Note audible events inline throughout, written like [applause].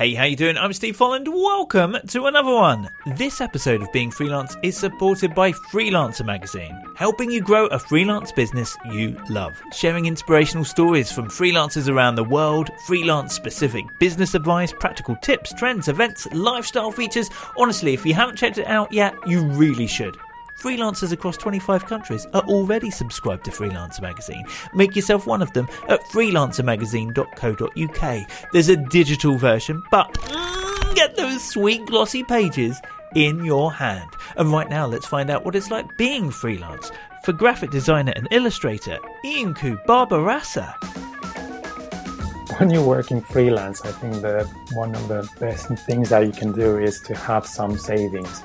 Hey, how you doing? I'm Steve Folland. Welcome to another one. This episode of Being Freelance is supported by Freelancer Magazine, helping you grow a freelance business you love. Sharing inspirational stories from freelancers around the world, freelance specific business advice, practical tips, trends, events, lifestyle features. Honestly, if you haven't checked it out yet, you really should. Freelancers across 25 countries are already subscribed to Freelancer Magazine. Make yourself one of them at freelancermagazine.co.uk. There's a digital version, but mm, get those sweet glossy pages in your hand. And right now, let's find out what it's like being freelance. For graphic designer and illustrator, Iancu Barbarasa. When you're working freelance, I think that one of the best things that you can do is to have some savings.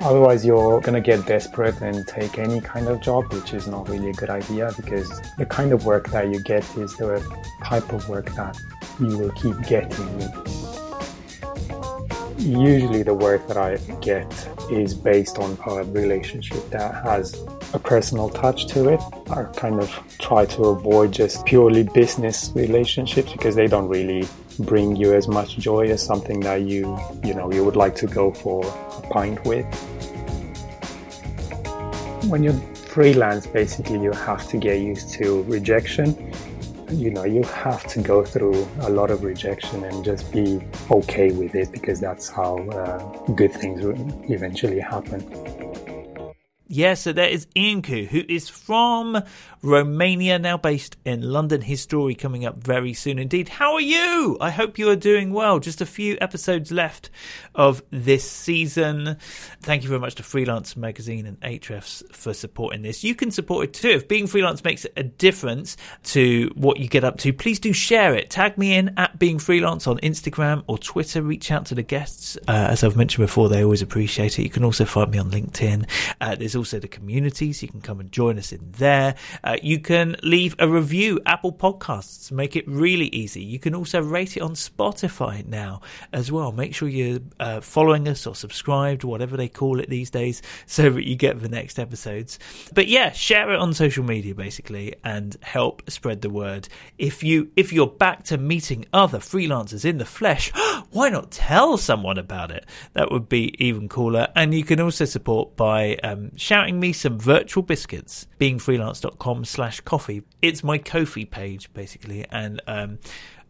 Otherwise, you're going to get desperate and take any kind of job, which is not really a good idea because the kind of work that you get is the type of work that you will keep getting. Usually, the work that I get is based on a relationship that has a personal touch to it. I kind of try to avoid just purely business relationships because they don't really bring you as much joy as something that you you know you would like to go for a pint with? When you're freelance basically you have to get used to rejection. You know you have to go through a lot of rejection and just be okay with it because that's how uh, good things eventually happen yeah, so there is Iancu, who is from Romania, now based in London. His story coming up very soon indeed. How are you? I hope you are doing well. Just a few episodes left of this season. Thank you very much to Freelance Magazine and Ahrefs for supporting this. You can support it too. If being freelance makes a difference to what you get up to, please do share it. Tag me in at being freelance on Instagram or Twitter. Reach out to the guests. Uh, as I've mentioned before, they always appreciate it. You can also find me on LinkedIn. Uh, there's also the community, so You can come and join us in there. Uh, you can leave a review, Apple Podcasts, make it really easy. You can also rate it on Spotify now as well. Make sure you're uh, following us or subscribed, whatever they call it these days, [laughs] so that you get the next episodes. But yeah, share it on social media basically and help spread the word. If you if you're back to meeting other freelancers in the flesh, [gasps] why not tell someone about it? That would be even cooler. And you can also support by um, shouting me some virtual biscuits. Beingfreelance.com slash coffee. It's my Ko-fi page, basically. And um,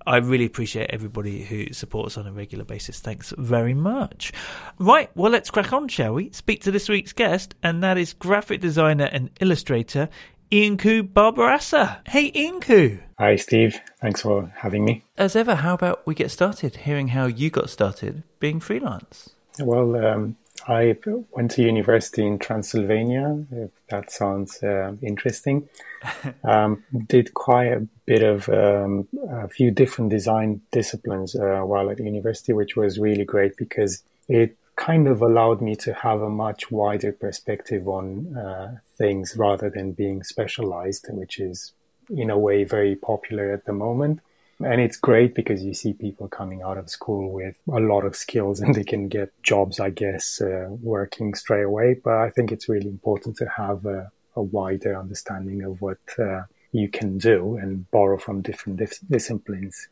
I really appreciate everybody who supports on a regular basis. Thanks very much. Right, well, let's crack on, shall we? Speak to this week's guest, and that is graphic designer and illustrator Iancu Barbarasa. Hey, Iancu. Hi, Steve. Thanks for having me. As ever, how about we get started hearing how you got started being freelance? Well, um, I went to university in Transylvania, if that sounds uh, interesting. [laughs] um, did quite a bit of um, a few different design disciplines uh, while at university, which was really great because it kind of allowed me to have a much wider perspective on uh, things rather than being specialized, which is in a way very popular at the moment. And it's great because you see people coming out of school with a lot of skills and they can get jobs, I guess, uh, working straight away. But I think it's really important to have a, a wider understanding of what uh, you can do and borrow from different dis- disciplines.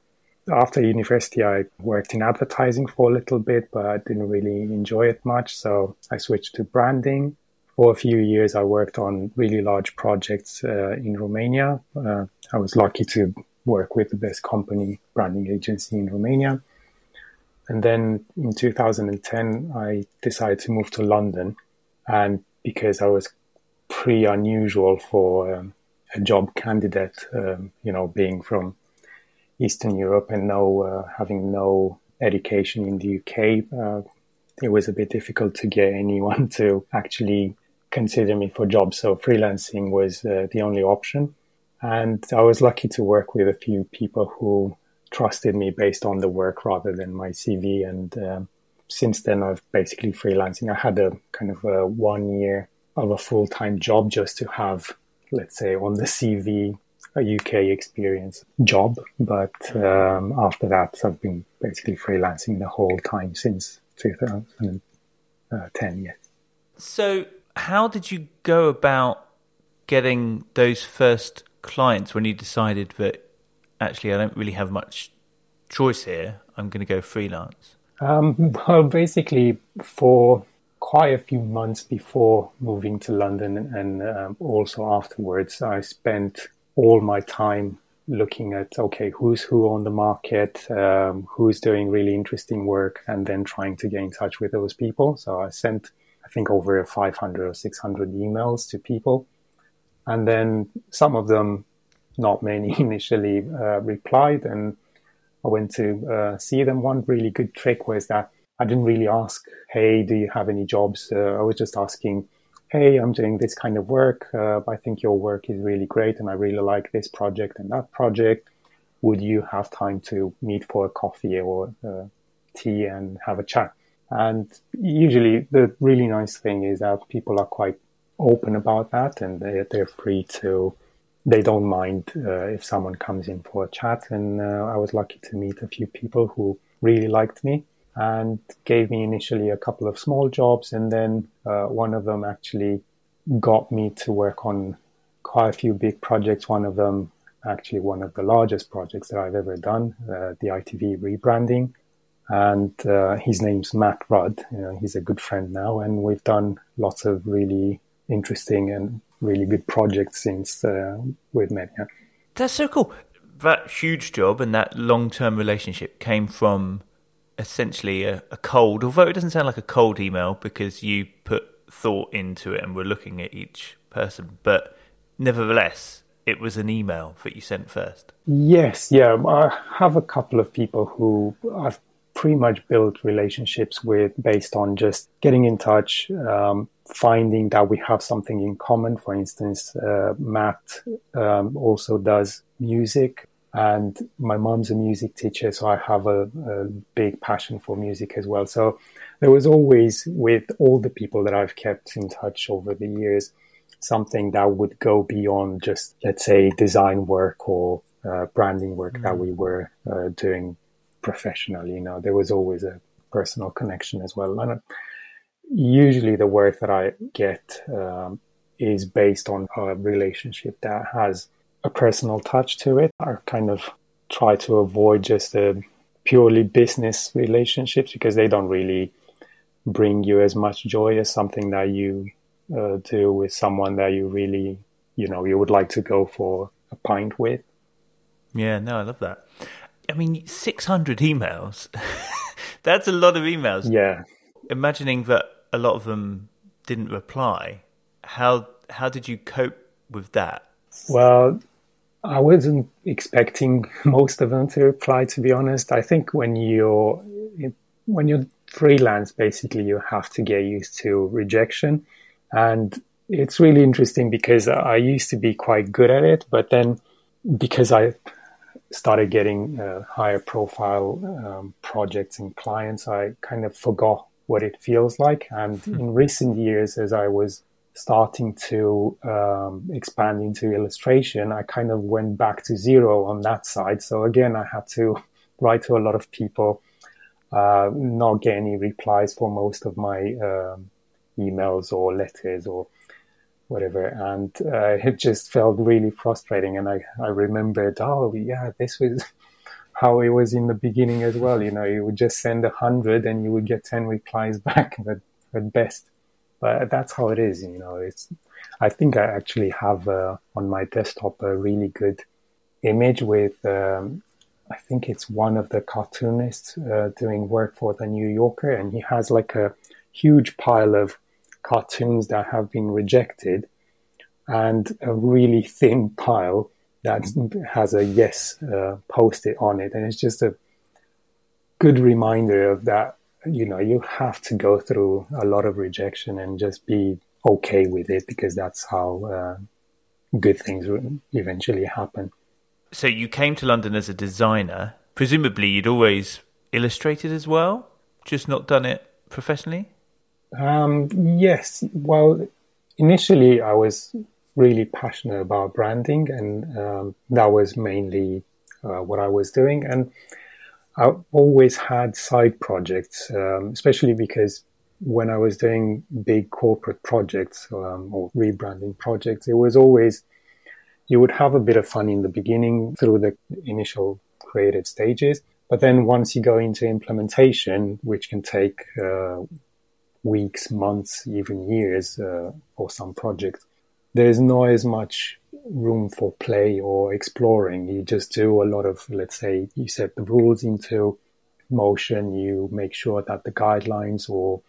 After university, I worked in advertising for a little bit, but I didn't really enjoy it much. So I switched to branding. For a few years, I worked on really large projects uh, in Romania. Uh, I was lucky to work with the best company branding agency in Romania. And then in 2010, I decided to move to London. And because I was pretty unusual for um, a job candidate, um, you know, being from Eastern Europe and no, uh, having no education in the UK, uh, it was a bit difficult to get anyone [laughs] to actually consider me for jobs. So freelancing was uh, the only option. And I was lucky to work with a few people who trusted me based on the work rather than my CV. And um, since then, I've basically freelancing. I had a kind of a one year of a full time job just to have, let's say, on the CV, a UK experience job. But um, after that, I've been basically freelancing the whole time since 2010. Yes. So, how did you go about getting those first clients when you decided that actually I don't really have much choice here? I'm going to go freelance? Um, [laughs] well, basically, for quite a few months before moving to London and um, also afterwards, I spent all my time looking at okay, who's who on the market, um, who's doing really interesting work, and then trying to get in touch with those people. So I sent, I think, over 500 or 600 emails to people, and then some of them, not many [laughs] initially, uh, replied, and I went to uh, see them. One really good trick was that I didn't really ask, "Hey, do you have any jobs?" Uh, I was just asking hey, I'm doing this kind of work. Uh, I think your work is really great and I really like this project and that project. Would you have time to meet for a coffee or uh, tea and have a chat? And usually the really nice thing is that people are quite open about that and they, they're free to, they don't mind uh, if someone comes in for a chat. And uh, I was lucky to meet a few people who really liked me and gave me initially a couple of small jobs. And then uh, one of them actually got me to work on quite a few big projects. One of them, actually, one of the largest projects that I've ever done, uh, the ITV rebranding. And uh, his name's Matt Rudd. You know, he's a good friend now, and we've done lots of really interesting and really good projects since uh, with Media. That's so cool. That huge job and that long term relationship came from essentially a, a, cold, although it doesn't sound like a cold email because you put thought into it and were looking at each person, but nevertheless, it was an email that you sent first. Yes, yeah. I have a couple of people who I've pretty much built relationships with based on just getting in touch, um, finding that we have something in common. For instance, uh, Matt um, also does music and my mom's a music teacher, so I have a, a, big passion for music as well. So there was always, with all the people that I've kept in touch over the years, something that would go beyond just, let's say, design work or uh, branding work mm-hmm. that we were uh, doing professionally. You know, there was always a personal connection as well. And usually the work that I get um, is based on a relationship that has a personal touch to it. I kind of try to avoid just the purely business relationships because they don't really bring you as much joy as something that you uh, do with someone that you really, you know, you would like to go for a pint with. Yeah, no, I love that. I mean, 600 emails. [laughs] That's a lot of emails. Yeah. Imagining that a lot of them didn't reply, how how did you cope with that? Well, I wasn't expecting [laughs] most of them to reply. To be honest, I think when you're when you're freelance, basically you have to get used to rejection, and it's really interesting because I used to be quite good at it, but then because I started getting uh, higher profile um, projects and clients, I kind of forgot what it feels like. And hmm. in recent years, as I was starting to um, expand into illustration, I kind of went back to zero on that side. So again, I had to write to a lot of people, uh, not get any replies for most of my um, emails or letters or whatever. And uh, it just felt really frustrating. And I, I remembered, oh yeah, this was [laughs] how it was in the beginning as well. You know, you would just send a hundred and you would get 10 replies [laughs] back at, at best but that's how it is. You know, it's. I think I actually have uh, on my desktop a really good image with. Um, I think it's one of the cartoonists uh, doing work for the New Yorker, and he has like a huge pile of cartoons that have been rejected, and a really thin pile that has a yes uh, post-it on it, and it's just a good reminder of that you know, you have to go through a lot of rejection and just be okay with it because that's how uh, good things eventually happen. So you came to London as a designer. Presumably, you'd always illustrated as well, just not done it professionally. Um, yes. Well, initially, I was really passionate about branding, and um, that was mainly uh, what I was doing. And I always had side projects, um, especially because when I was doing big corporate projects um, or rebranding projects, it was always you would have a bit of fun in the beginning through the initial creative stages, But then once you go into implementation, which can take uh, weeks, months, even years uh, for some projects, there's not as much room for play or exploring. You just do a lot of, let's say, you set the rules into motion, you make sure that the guidelines or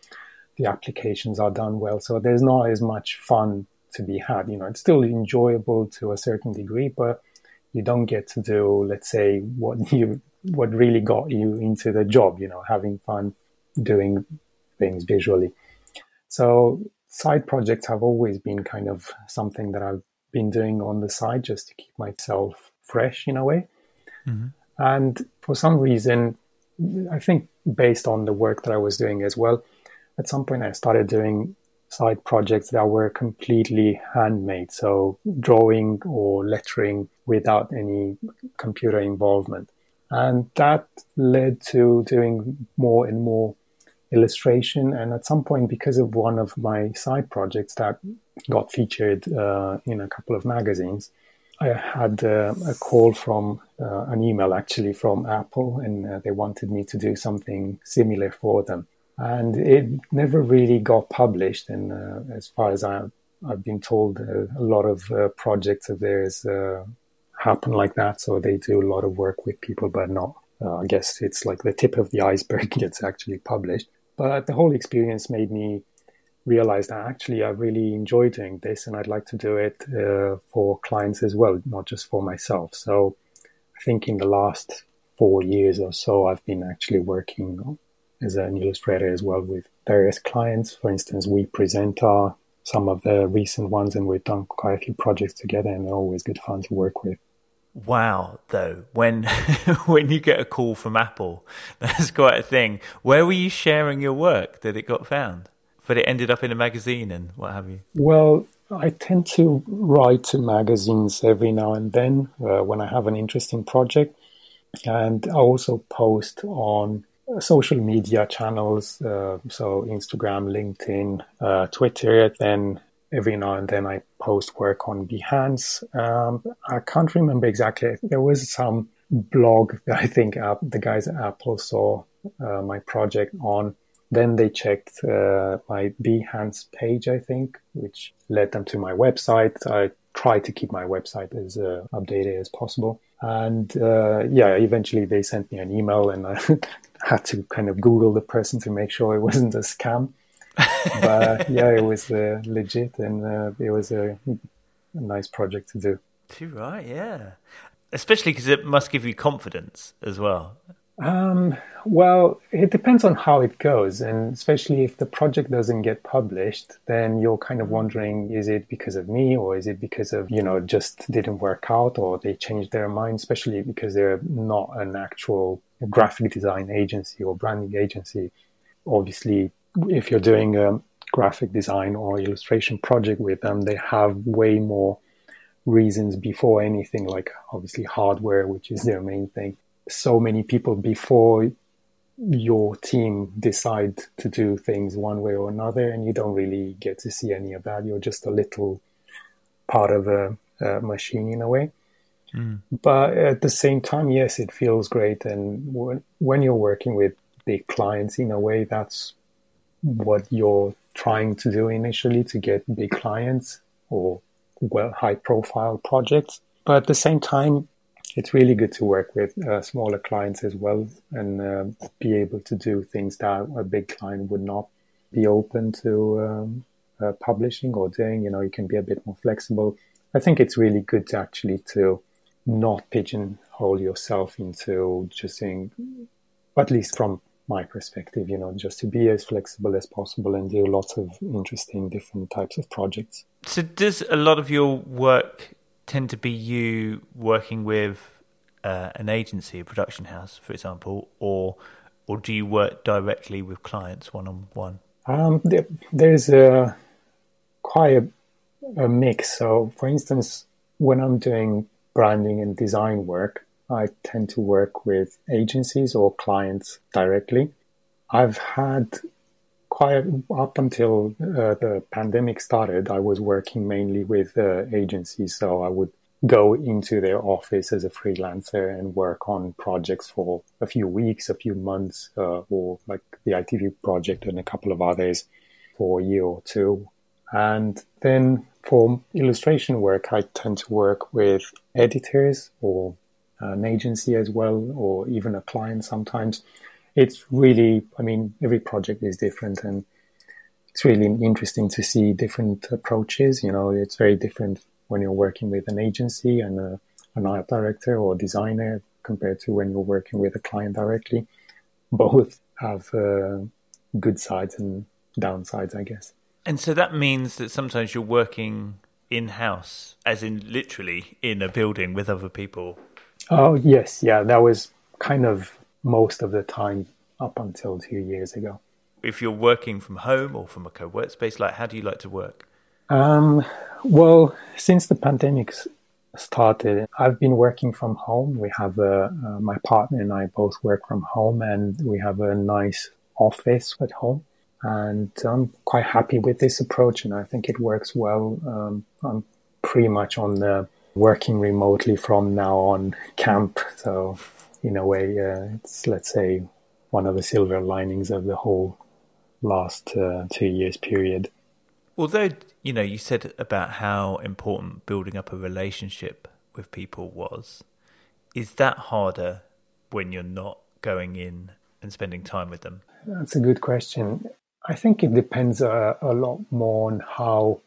the applications are done well. So there's not as much fun to be had. You know, it's still enjoyable to a certain degree, but you don't get to do, let's say, what [laughs] you what really got you into the job. You know, having fun doing things visually. So side projects have always been kind of something that I've been doing on the side just to keep myself fresh in a way. Mm-hmm. And for some reason, I think based on the work that I was doing as well, at some point I started doing side projects that were completely handmade. So drawing or lettering without any computer involvement. And that led to doing more and more illustration. And at some point, because of one of my side projects that got featured uh, in a couple of magazines, I had uh, a call from uh, an email actually from Apple, and uh, they wanted me to do something similar for them. And it never really got published. And uh, as far as I, have been told, uh, a lot of uh, projects of theirs happen like that. So they do a lot of work with people, but not. I guess it's like the tip of the iceberg [laughs] gets actually published. But the whole experience made me realize that actually I really enjoy doing this and I'd like to do it uh, for clients as well, not just for myself. So I think in the last four years or so, I've been actually working as an illustrator as well with various clients. For instance, we present our, some of the recent ones and we've done quite a few projects together and they're always good fun to work with. Wow, though, when [laughs] when you get a call from Apple, [laughs] that's quite a thing. Where were you sharing your work that it got found? But it ended up in a magazine and what have you? Well, I tend to write to magazines every now and then uh, when I have an interesting project. And I also post on social media channels, uh, so Instagram, LinkedIn, uh, Twitter. Then every now and then I post work on Behance. Um, I can't remember exactly. There was some blog that I think uh, the guys at Apple saw uh, my project on. Then they checked uh, my Behance page, I think, which led them to my website. I tried to keep my website as uh, updated as possible. And uh, yeah, eventually they sent me an email and I [laughs] had to kind of Google the person to make sure it wasn't a scam but [laughs] yeah, it was uh, legit, and uh, it was a, a, nice project to do. Too right, yeah. Especially because it must give you confidence as well. Um, well, it depends on how it goes, and especially if the project doesn't get published, then you're kind of wondering: is it because of me, or is it because of you know just didn't work out, or they changed their mind? Especially because they're not an actual graphic design agency or branding agency. Obviously, if you're doing a graphic design or illustration project with them, they have way more reasons before anything like obviously hardware, which is their main thing. So many people before your team decide to do things one way or another, and you don't really get to see any of that. You're just a little part of a, a machine in a way. Mm. But at the same time, yes, it feels great. And when, when you're working with big clients, in a way, that's what you're trying to do initially to get big clients or well high profile projects. But at the same time, it's really good to work with uh, smaller clients as well and uh, be able to do things that a big client would not be open to um, uh, publishing or doing. You know, you can be a bit more flexible. I think it's really good to actually to not pigeonhole yourself into just saying, at least from my perspective, you know, just to be as flexible as possible and do lots of interesting different types of projects. So, does a lot of your work tend to be you working with uh, an agency, a production house, for example, or or do you work directly with clients one on one? There's a quite a, a mix. So, for instance, when I'm doing branding and design work, I tend to work with agencies or clients directly. I've had quite up until uh, the pandemic started, I was working mainly with uh, agencies. So I would go into their office as a freelancer and work on projects for a few weeks, a few months, uh, or like the ITV project and a couple of others for a year or two. And then for illustration work, I tend to work with editors or an agency as well, or even a client sometimes. It's really, I mean, every project is different and it's really interesting to see different approaches. You know, it's very different when you're working with an agency and a, an art director or designer compared to when you're working with a client directly. Both have uh, good sides and downsides, I guess. And so that means that sometimes you're working in house, as in literally in a building with other people. Oh, yes. Yeah. That was kind of most of the time up until two years ago. If you're working from home or from a co work space, like how do you like to work? Um, well, since the pandemic started, I've been working from home. We have a, uh, my partner and I both work from home, and we have a nice office at home. And I'm quite happy with this approach, and I think it works well. Um, I'm pretty much on the working remotely from now on camp. So, in a way, uh, it's let's say one of the silver linings of the whole last uh, two years period. Although, you know, you said about how important building up a relationship with people was, is that harder when you're not going in and spending time with them? That's a good question. I think it depends a, a lot more on how,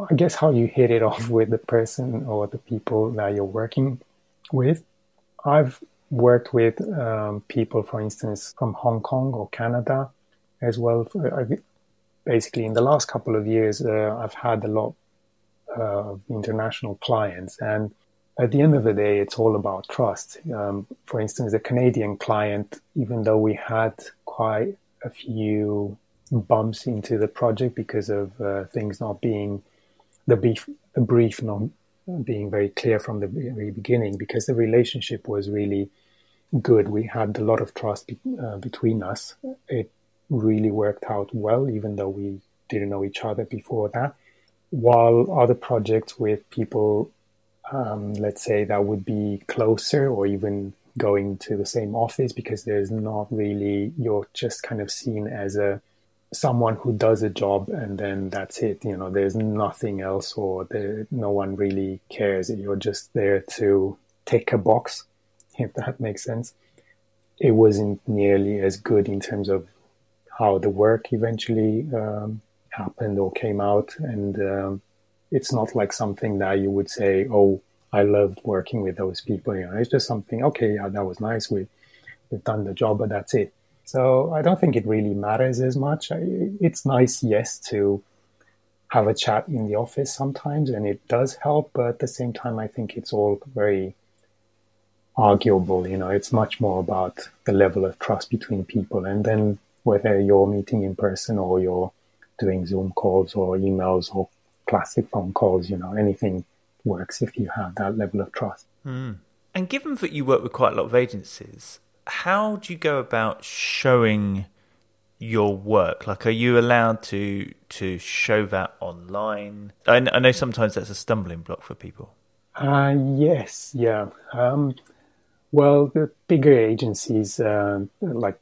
I guess, how you hit it off [laughs] with the person or the people that you're working with. I've worked with um, people, for instance, from Hong Kong or Canada as well. I, basically in the last couple of years, uh, I've had a lot of international clients, and at the end of the day, it's all about trust. Um, for instance, the Canadian client, even though we had quite a few bumps into the project because of uh, things not being the brief, the brief not being very clear from the very beginning, because the relationship was really good. We had a lot of trust be, uh, between us. It really worked out well, even though we didn't know each other before that. While other projects with people, um, let's say that would be closer or even going to the same office because there's not really, you're just kind of seen as a, someone who does a job and then that's it. You know, there's nothing else or there, no one really cares. You're just there to tick a box, [laughs] if that makes sense. It wasn't nearly as good in terms of how the work eventually um, happened or came out. And um, it's not like something that you would say, oh, I loved working with those people. You know, it's just something, okay, yeah, that was nice. We, we've done the job, but that's it. So I don't think it really matters as much. It's nice, yes, to have a chat in the office sometimes, and it does help. But at the same time, I think it's all very arguable. You know, it's much more about the level of trust between people, and then whether you're meeting in person or you're doing Zoom calls or emails or classic phone calls, you know, anything works if you have that level of trust. Mm. And given that you work with quite a lot of agencies, how do you go about showing your work? Like, are you allowed to to show that online? I, I know sometimes that's a stumbling block for people. Uh, yes, yeah. Um, well, the bigger agencies uh, like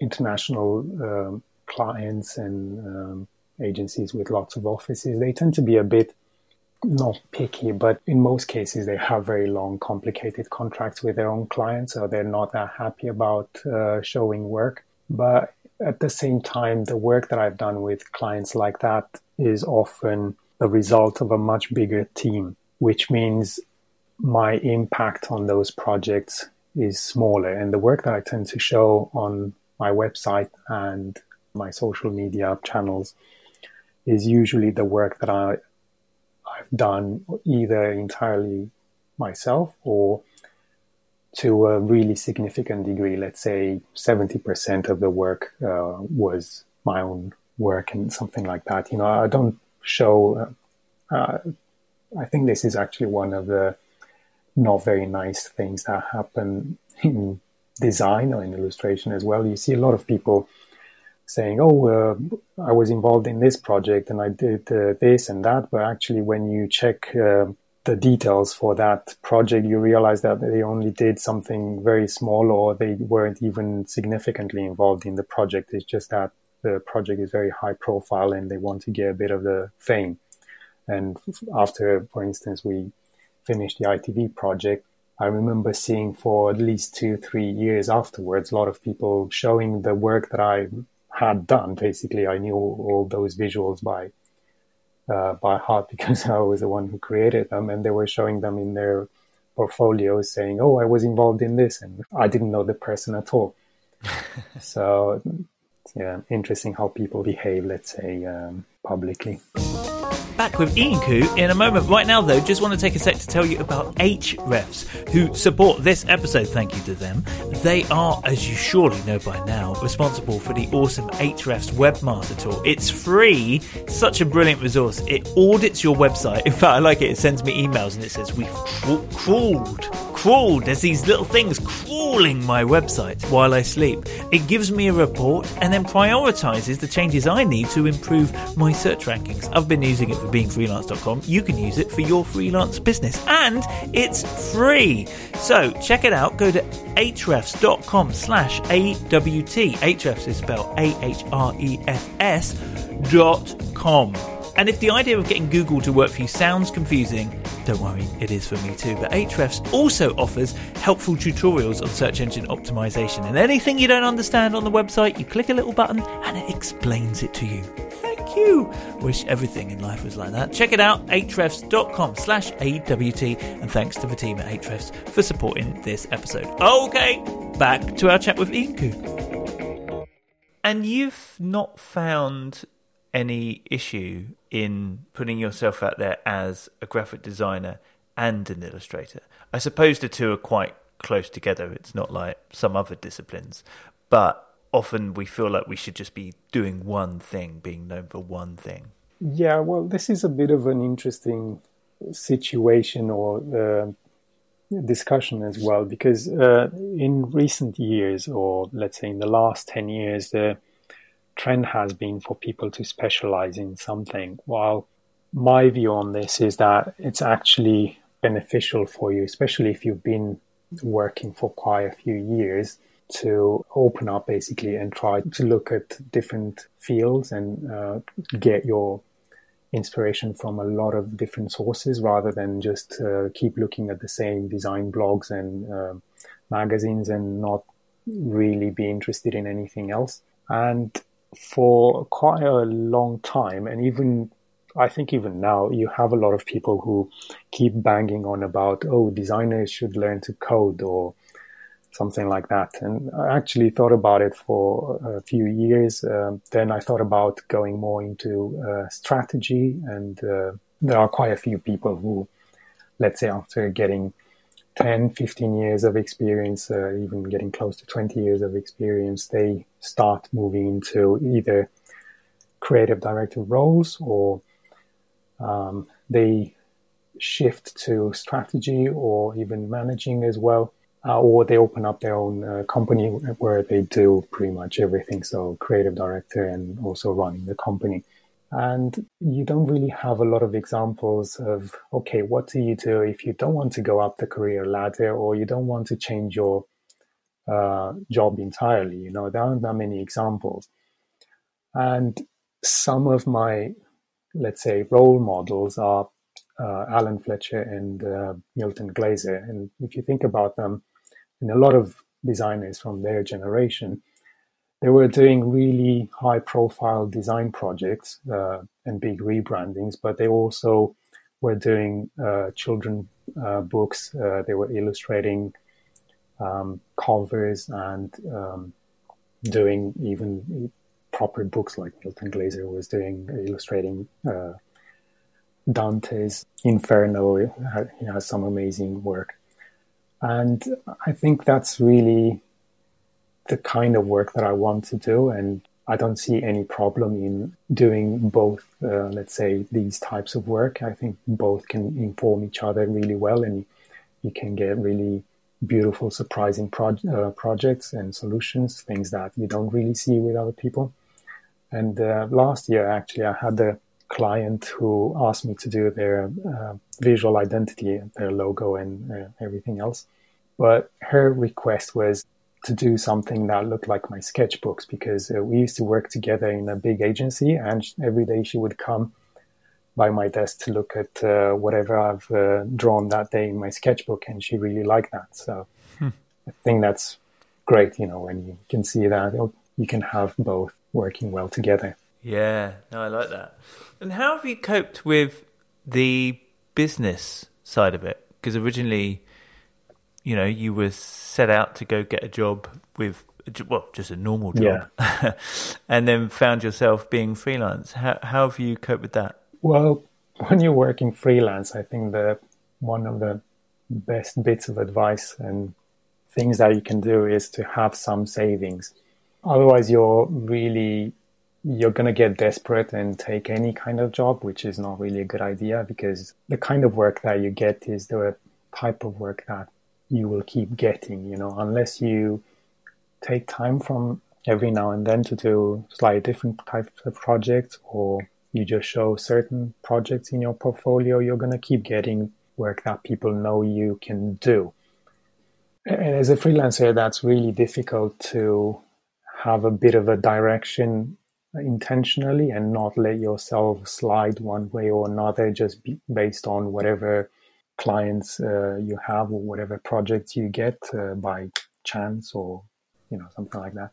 international um, clients and um, agencies with lots of offices, they tend to be a bit not picky, but in most cases they have very long, complicated contracts with their own clients, so they're not that happy about uh, showing work. But at the same time, the work that I've done with clients like that is often the result of a much bigger team, which means my impact on those projects is smaller. And the work that I tend to show on my website and my social media channels is usually the work that I, I've done either entirely myself or to a really significant degree. Let's say 70% of the work uh, was my own work and something like that. You know, I don't show, uh, uh I think this is actually one of the not very nice things that happen in design or in illustration as well. You see a lot of people saying, "Oh, uh, I was involved in this project and I did uh, this and that," but actually, when you check uh, the details for that project, you realize that they only did something very small or they weren't even significantly involved in the project. It's just that the project is very high profile and they want to get a bit of the fame. And after, for instance, we finished the ITV project, I remember seeing for at least two, three years afterwards, a lot of people showing the work that I had done. Basically, I knew all those visuals by uh, by heart [laughs] because I was the one who created them, and they were showing them in their portfolios, saying, "Oh, I was involved in this," and I didn't know the person at all. [laughs] so, yeah, interesting how people behave. Let's say um, publicly. Back with Iancu in a moment. Right now, though, just want to take a sec to tell you about Ahrefs, who support this episode. Thank you to them. They are, as you surely know by now, responsible for the awesome Ahrefs Webmaster Tool. It's free, such a brilliant resource. It audits your website. [laughs] In fact, I like it. It sends me emails and it says, We've crawled crawled. There's these little things my website while I sleep. It gives me a report and then prioritizes the changes I need to improve my search rankings. I've been using it for beingfreelance.com. You can use it for your freelance business and it's free. So check it out. Go to ahrefs.com slash AWT. Ahrefs is spelled A-H-R-E-F-S dot com. And if the idea of getting Google to work for you sounds confusing, don't worry, it is for me too. But Ahrefs also offers helpful tutorials on search engine optimization. And anything you don't understand on the website, you click a little button and it explains it to you. Thank you. Wish everything in life was like that. Check it out, ahrefs.com slash AWT. And thanks to the team at Ahrefs for supporting this episode. Okay, back to our chat with Iancu. And you've not found any issue in putting yourself out there as a graphic designer and an illustrator. I suppose the two are quite close together. It's not like some other disciplines, but often we feel like we should just be doing one thing, being known for one thing. Yeah, well, this is a bit of an interesting situation or uh, discussion as well, because uh, in recent years, or let's say in the last 10 years, the trend has been for people to specialize in something. While my view on this is that it's actually beneficial for you, especially if you've been working for quite a few years, to open up basically and try to look at different fields and uh, get your inspiration from a lot of different sources rather than just uh, keep looking at the same design blogs and uh, magazines and not really be interested in anything else. And for quite a long time, and even I think even now, you have a lot of people who keep banging on about, oh, designers should learn to code or something like that. And I actually thought about it for a few years. Uh, then I thought about going more into uh, strategy, and uh, there are quite a few people who, let's say, after getting 10, 15 years of experience, uh, even getting close to 20 years of experience, they start moving into either creative director roles or um, they shift to strategy or even managing as well. Uh, or they open up their own uh, company where they do pretty much everything. So creative director and also running the company. And you don't really have a lot of examples of, okay, what do you do if you don't want to go up the career ladder or you don't want to change your uh, job entirely? You know, there aren't that many examples. And some of my, let's say, role models are uh, Alan Fletcher and uh, Milton Glaser. And if you think about them, and a lot of designers from their generation, they were doing really high profile design projects uh, and big rebrandings, but they also were doing uh, children uh, books. Uh, they were illustrating um, covers and um, doing even proper books like Milton Glaser was doing, illustrating uh, Dante's Inferno. He has some amazing work. And I think that's really the kind of work that I want to do. And I don't see any problem in doing both, uh, let's say, these types of work. I think both can inform each other really well and you can get really beautiful, surprising uh, projects and solutions, things that you don't really see with other people. And uh, last year, actually, I had a client who asked me to do their uh, visual identity, their logo, and uh, everything else. But her request was to do something that looked like my sketchbooks because uh, we used to work together in a big agency, and every day she would come by my desk to look at uh, whatever I've uh, drawn that day in my sketchbook, and she really liked that. So hmm. I think that's great, you know, when you can see that you can have both working well together. Yeah, no, I like that. And how have you coped with the business side of it? Because originally, you know, you were set out to go get a job with, well, just a normal job, yeah. [laughs] and then found yourself being freelance. How, how have you coped with that? Well, [laughs] when you're working freelance, I think that one of the best bits of advice and things that you can do is to have some savings. Otherwise, you're really you're going to get desperate and take any kind of job, which is not really a good idea because the kind of work that you get is the type of work that you will keep getting, you know, unless you take time from every now and then to do slightly different types of projects or you just show certain projects in your portfolio, you're going to keep getting work that people know you can do. And as a freelancer, that's really difficult to have a bit of a direction intentionally and not let yourself slide one way or another just based on whatever clients uh, you have or whatever projects you get uh, by chance or you know something like that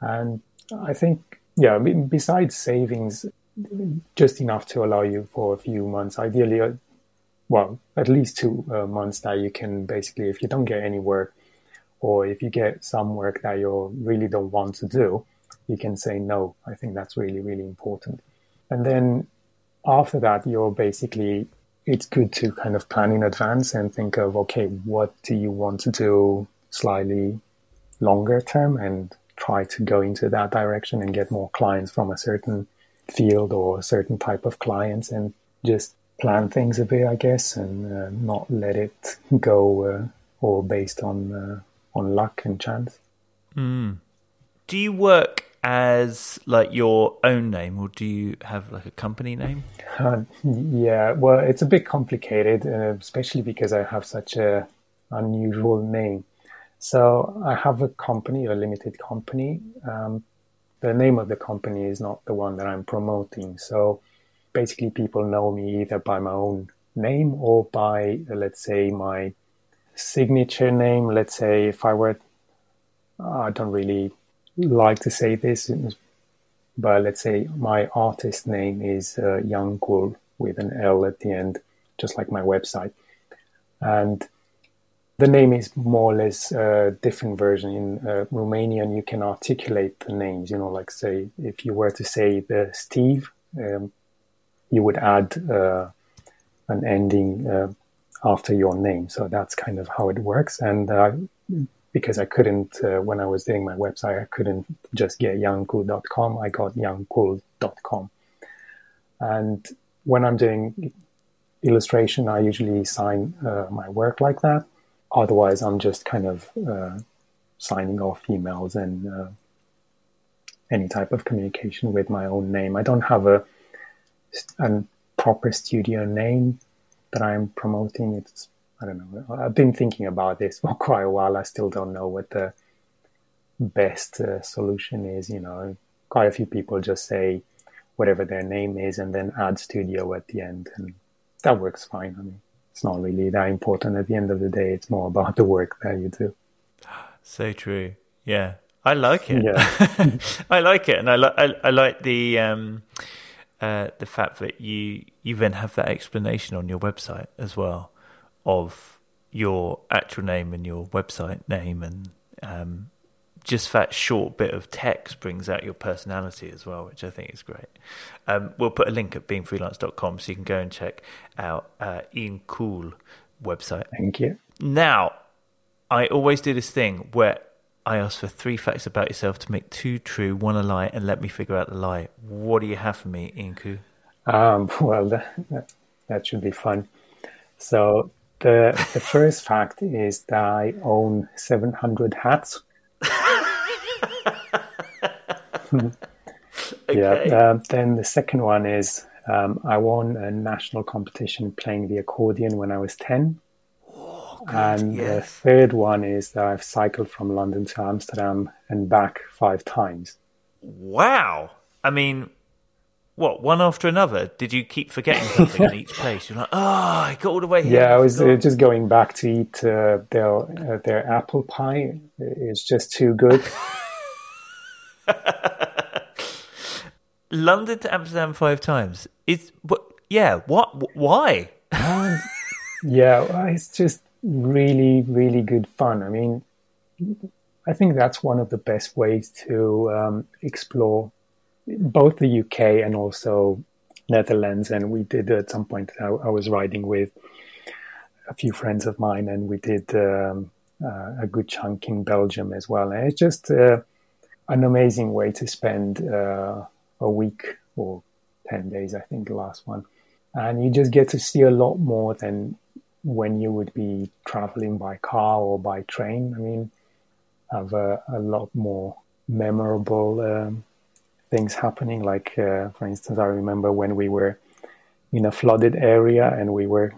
and i think yeah besides savings just enough to allow you for a few months ideally uh, well at least two uh, months that you can basically if you don't get any work or if you get some work that you really don't want to do you can say no. I think that's really, really important. And then after that, you're basically, it's good to kind of plan in advance and think of, okay, what do you want to do slightly longer term and try to go into that direction and get more clients from a certain field or a certain type of clients and just plan things a bit, I guess, and uh, not let it go uh, all based on uh, on luck and chance. Mm. Do you work as like your own name, or do you have like a company name? Uh, yeah, well, it's a bit complicated, uh, especially because I have such a unusual name. So I have a company, a limited company. Um, the name of the company is not the one that I'm promoting. So basically, people know me either by my own name or by, let's say, my signature name. Let's say if I were, I don't really like to say this, but let's say my artist name is uh, Yankul with an L at the end, just like my website. And the name is more or less a different version. In uh, Romanian, you can articulate the names, you know, like say, if you were to say the Steve, um, you would add uh, an ending uh, after your name. So that's kind of how it works. And because I couldn't, uh, when I was doing my website, I couldn't just get yankul.com. I got yankul.com. And when I'm doing illustration, I usually sign uh, my work like that. Otherwise, I'm just kind of uh, signing off emails and uh, any type of communication with my own name. I don't have a, a proper studio name that I'm promoting. It's I don't know. I've been thinking about this [laughs] for quite a while. I still don't know what the best uh, solution is. You know, quite a few people just say whatever their name is and then add studio at the end, and that works fine. I mean, it's not really that important at the end of the day. It's more about the work that you do. So true. Yeah, I like it. Yeah. [laughs] I like it, and I like I, I like the um, uh, the fact that you you then have that explanation on your website as well of your actual name and your website name and um, just that short bit of text brings out your personality as well, which I think is great. Um, we'll put a link at beingfreelance.com so you can go and check out uh, Ian Cool website. Thank you. Now, I always do this thing where I ask for three facts about yourself to make two true, one a lie, and let me figure out the lie. What do you have for me, Iancu? Um, well, that, that should be fun. So the, the first fact is that I own 700 hats. [laughs] Okay. Yeah. Um, then the second one is um, I won a national competition playing the accordion when I was 10. Oh, and yes. the third one is that I've cycled from London to Amsterdam and back five times. Wow. I mean, what, one after another? Did you keep forgetting something in each place? You're like, oh, I got all the way here. Yeah, I was uh, just going back to eat uh, their, uh, their apple pie. It's just too good. [laughs] [laughs] London to Amsterdam five times. Is what? Yeah. What? Why? um, [laughs] yeah, it's just really, really good fun. I mean, I think that's one of the best ways to um, explore both the UK and also Netherlands. And we did at some point. I, I was riding with a few friends of mine, and we did um, uh, a good chunk in Belgium as well. And it's just uh, an amazing way to spend. Uh, a week or 10 days, I think, the last one. And you just get to see a lot more than when you would be traveling by car or by train. I mean, have a, a lot more memorable um, things happening. Like, uh, for instance, I remember when we were in a flooded area and we were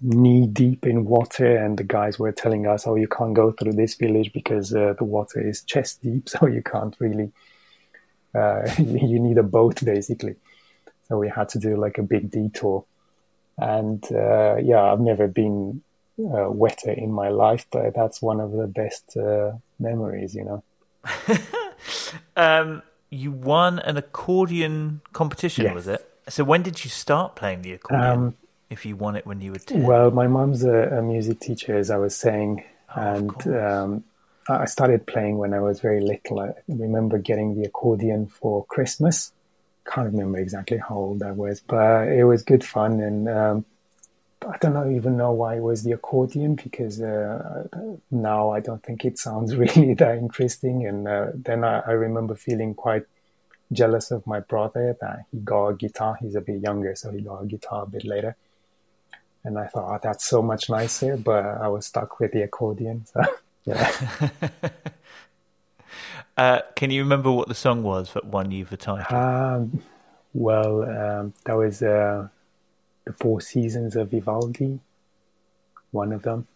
knee deep in water, and the guys were telling us, "Oh, you can't go through this village because uh, the water is chest deep, [laughs] so you can't really uh, [laughs] you need a boat basically. So we had to do like a big detour. And uh, yeah, I've never been uh, wetter in my life, but that's one of the best uh, memories, you know. [laughs] um, you won an accordion competition, yes. was it? So when did you start playing the accordion? Um, if you won it when you were 10? Well, my mom's a, a music teacher, as I was saying. Oh, and um, I started playing when I was very little. I remember getting the accordion for Christmas. Can't remember exactly how old I was, but it was good fun. And um, I don't know, even know why it was the accordion because uh, now I don't think it sounds [laughs] really that interesting. And uh, then I, I, remember feeling quite jealous of my brother that he got a guitar. He's a bit younger, so he got a guitar a bit later. And I thought, oh, that's so much nicer, but I was stuck with the accordion. So. [laughs] Yeah. [laughs] uh, can you remember what the song was that won you the title? Um, well, um, that was uh, the Four Seasons of Vivaldi. One of them.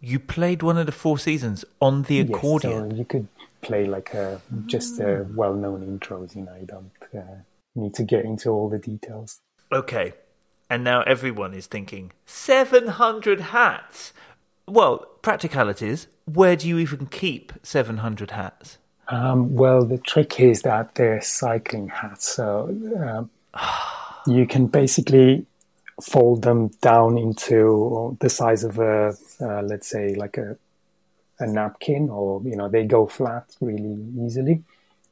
You played one of the Four Seasons on the accordion. Yes, so you could play like a, just a well-known intros. You know, you don't uh, need to get into all the details. Okay, and now everyone is thinking seven hundred hats. Well, practicalities. Where do you even keep 700 hats? Um, well, the trick is that they're cycling hats. So um, [sighs] you can basically fold them down into the size of a, uh, let's say, like a, a napkin, or, you know, they go flat really easily.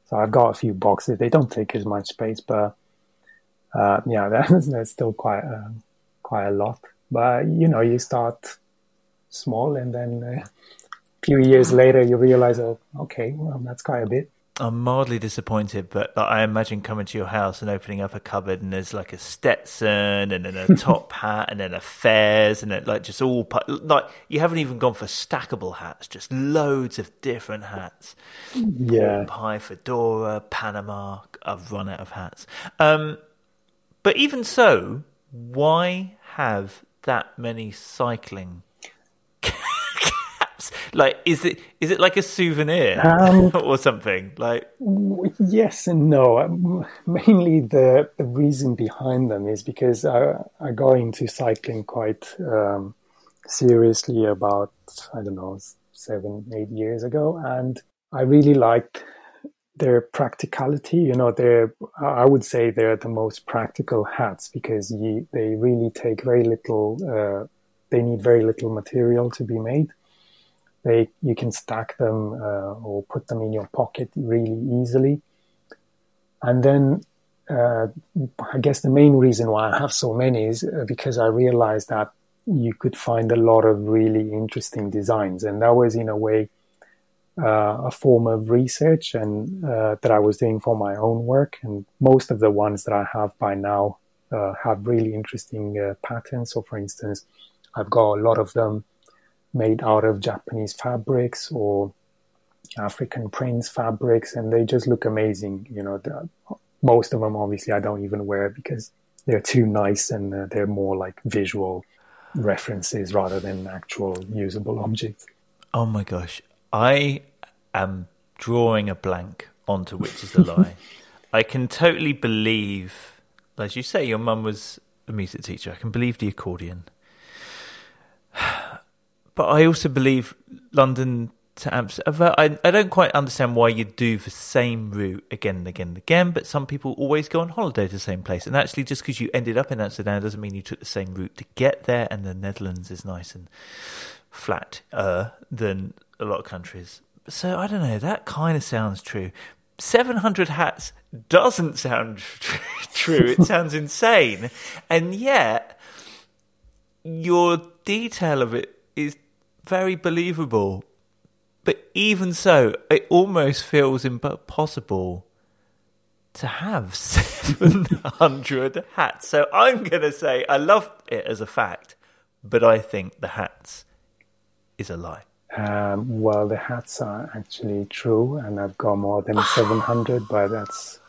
So I've got a few boxes. They don't take as much space, but uh, yeah, [laughs] that's, that's still quite, uh, quite a lot. But, you know, you start small, and then uh, a few years later you realize, oh, okay, well, that's quite a bit. I'm mildly disappointed, but like, I imagine coming to your house and opening up a cupboard and there's like a Stetson and then a [laughs] top hat and then a Fez and it, like just all like you haven't even gone for stackable hats, just loads of different hats. Yeah, pie, fedora, Panama. I've run out of hats. Um, but even so, why have that many cycling [laughs] caps? like, is it is it like a souvenir um, [laughs] or something? Like, yes and no. Um, mainly the the reason behind them is because I I got into cycling quite um, seriously about I don't know seven eight years ago, and I really liked their practicality. You know, they're I would say they're the most practical hats because you, they really take very little. Uh, they need very little material to be made they you can stack them uh, or put them in your pocket really easily. And then uh, I guess the main reason why I have so many is uh, because I realized that you could find a lot of really interesting designs, and that was in a way uh, a form of research and uh, that I was doing for my own work. And most of the ones that I have by now uh, have really interesting patterns. So, for instance, I've got a lot of them made out of Japanese fabrics or African prints fabrics, and they just look amazing. You know, most of them, obviously, I don't even wear because they're too nice and uh, they're more like visual references rather than actual usable objects. Oh my gosh. I am drawing a blank onto which is the lie. [laughs] I can totally believe, as you say, your mum was a music teacher. I can believe the accordion. [sighs] But I also believe London to Amsterdam. I, I don't quite understand why you do the same route again and again and again, but some people always go on holiday to the same place. And actually, just because you ended up in Amsterdam doesn't mean you took the same route to get there. And the Netherlands is nice and flat uh, than a lot of countries. So I don't know. That kind of sounds true. 700 hats doesn't sound [laughs] true. It sounds insane. And yet, your detail of it is very believable. But even so, it almost feels impossible to have [laughs] 700 hats. So I'm going to say I love it as a fact, but I think the hats is a lie. Um, well, the hats are actually true, and I've got more than [sighs] 700, but that's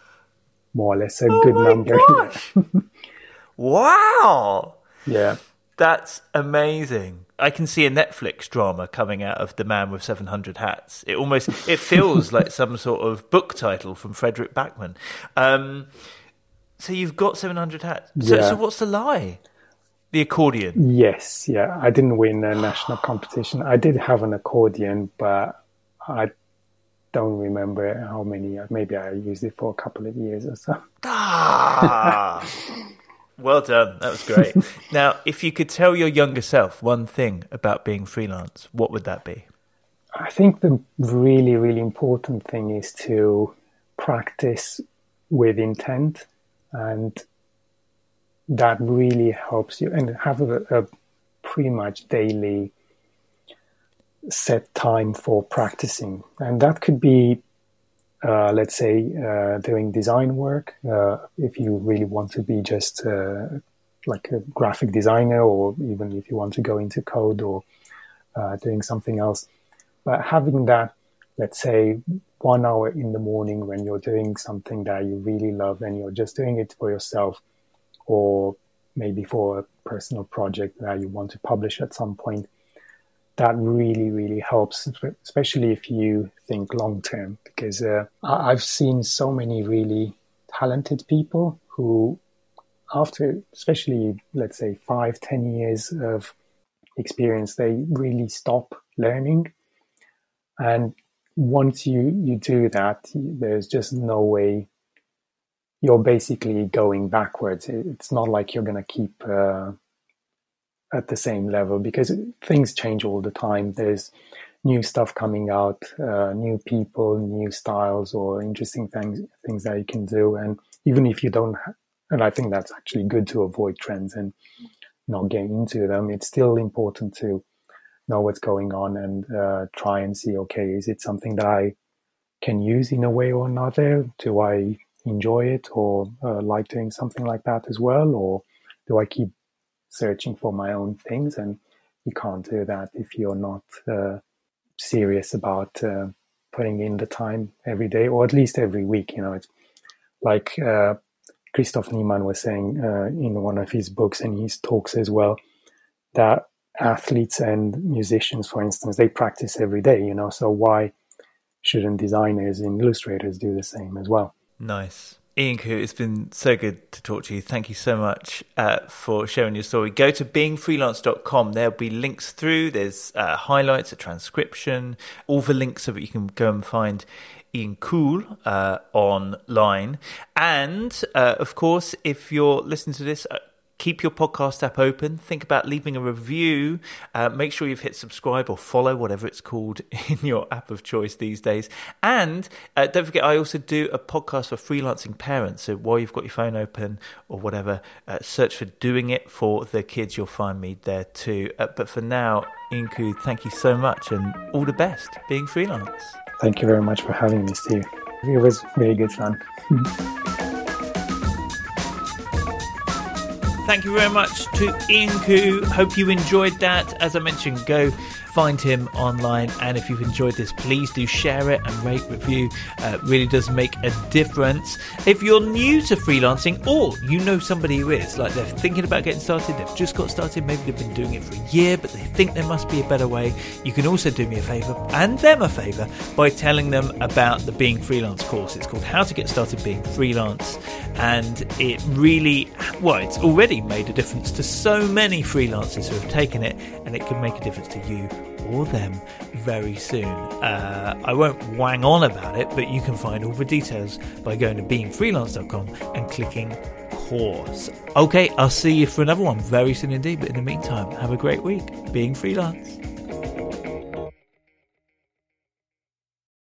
more or less a oh good number. [laughs] wow. Yeah. That's amazing. I can see a Netflix drama coming out of The Man with 700 Hats. It almost it feels [laughs] like some sort of book title from Fredrik Backman. Um, so you've got 700 hats. So, yeah. so what's the lie? The accordion. Yes, yeah. I didn't win a national competition. I did have an accordion, but I don't remember how many. Maybe I used it for a couple of years or so. Ah. Well done. That was great. [laughs] now, if you could tell your younger self one thing about being freelance, what would that be? I think the really, really important thing is to practice with intent, and that really helps you. And have a, a pretty much daily set time for practicing, and that could be uh, let's say, uh, doing design work, uh, if you really want to be just uh, like a graphic designer, or even if you want to go into code or uh, doing something else. But having that, let's say, one hour in the morning when you're doing something that you really love and you're just doing it for yourself, or maybe for a personal project that you want to publish at some point that really, really helps, especially if you think long term. Because uh, I've seen so many really talented people who, after especially, let's say, five, ten years of experience, they really stop learning. And once you, you do that, there's just no way you're basically going backwards. It's not like you're going to keep. Uh, at the same level because things change all the time. There's new stuff coming out, uh, new people, new styles, or interesting things things that you can do. And even if you don't, and I think that's actually good to avoid trends and not get into them. It's still important to know what's going on and uh, try and see. Okay, is it something that I can use in a way or another? Do I enjoy it or uh, like doing something like that as well, or do I keep searching for my own things, and you can't do that if you're not uh, serious about uh, putting in the time every day, or at least every week. You know, it's like uh, Christoph Niemann was saying uh, in one of his books and his talks as well that athletes and musicians, for instance, they practice every day. You know, so why shouldn't designers and illustrators do the same as well? Nice. Iancu, it's been so good to talk to you. Thank you so much uh, for sharing your story. Go to beingfreelance.com. There'll be links through. There's uh, highlights, a transcription, all the links so that you can go and find Iancu uh, online. And uh, of course, if you're listening to this, uh, keep your podcast app open. Think about leaving a review. Uh, make sure you've hit subscribe or follow, whatever it's called [laughs] in your app of choice these days. And uh, don't forget, I also do a podcast for freelancing parents. So while you've got your phone open or whatever, uh, search for Doing It for the Kids. You'll find me there too. Uh, but for now, Iancu, thank you so much and all the best being freelance. Thank you very much for having me, Steve. It was very good fun. [laughs] Thank you very much to Iancu. Hope you enjoyed that. As I mentioned, go find him online. And if you've enjoyed this, please do share it and rate, review. Uh, it really does make a difference. If you're new to freelancing or you know somebody who is, like they're thinking about getting started, they've just got started, maybe they've been doing it for a year, but they think there must be a better way, you can also do me a favor and them a favor by telling them about the Being Freelance course. It's called How to Get Started Being Freelance. And it really, well, it's already made a difference to so many freelancers who have taken it, and it can make a difference to you or them very soon. Uh, I won't wang on about it, but you can find all the details by going to beingfreelance.com and clicking course. Okay, I'll see you for another one very soon indeed, but in the meantime, have a great week being freelance.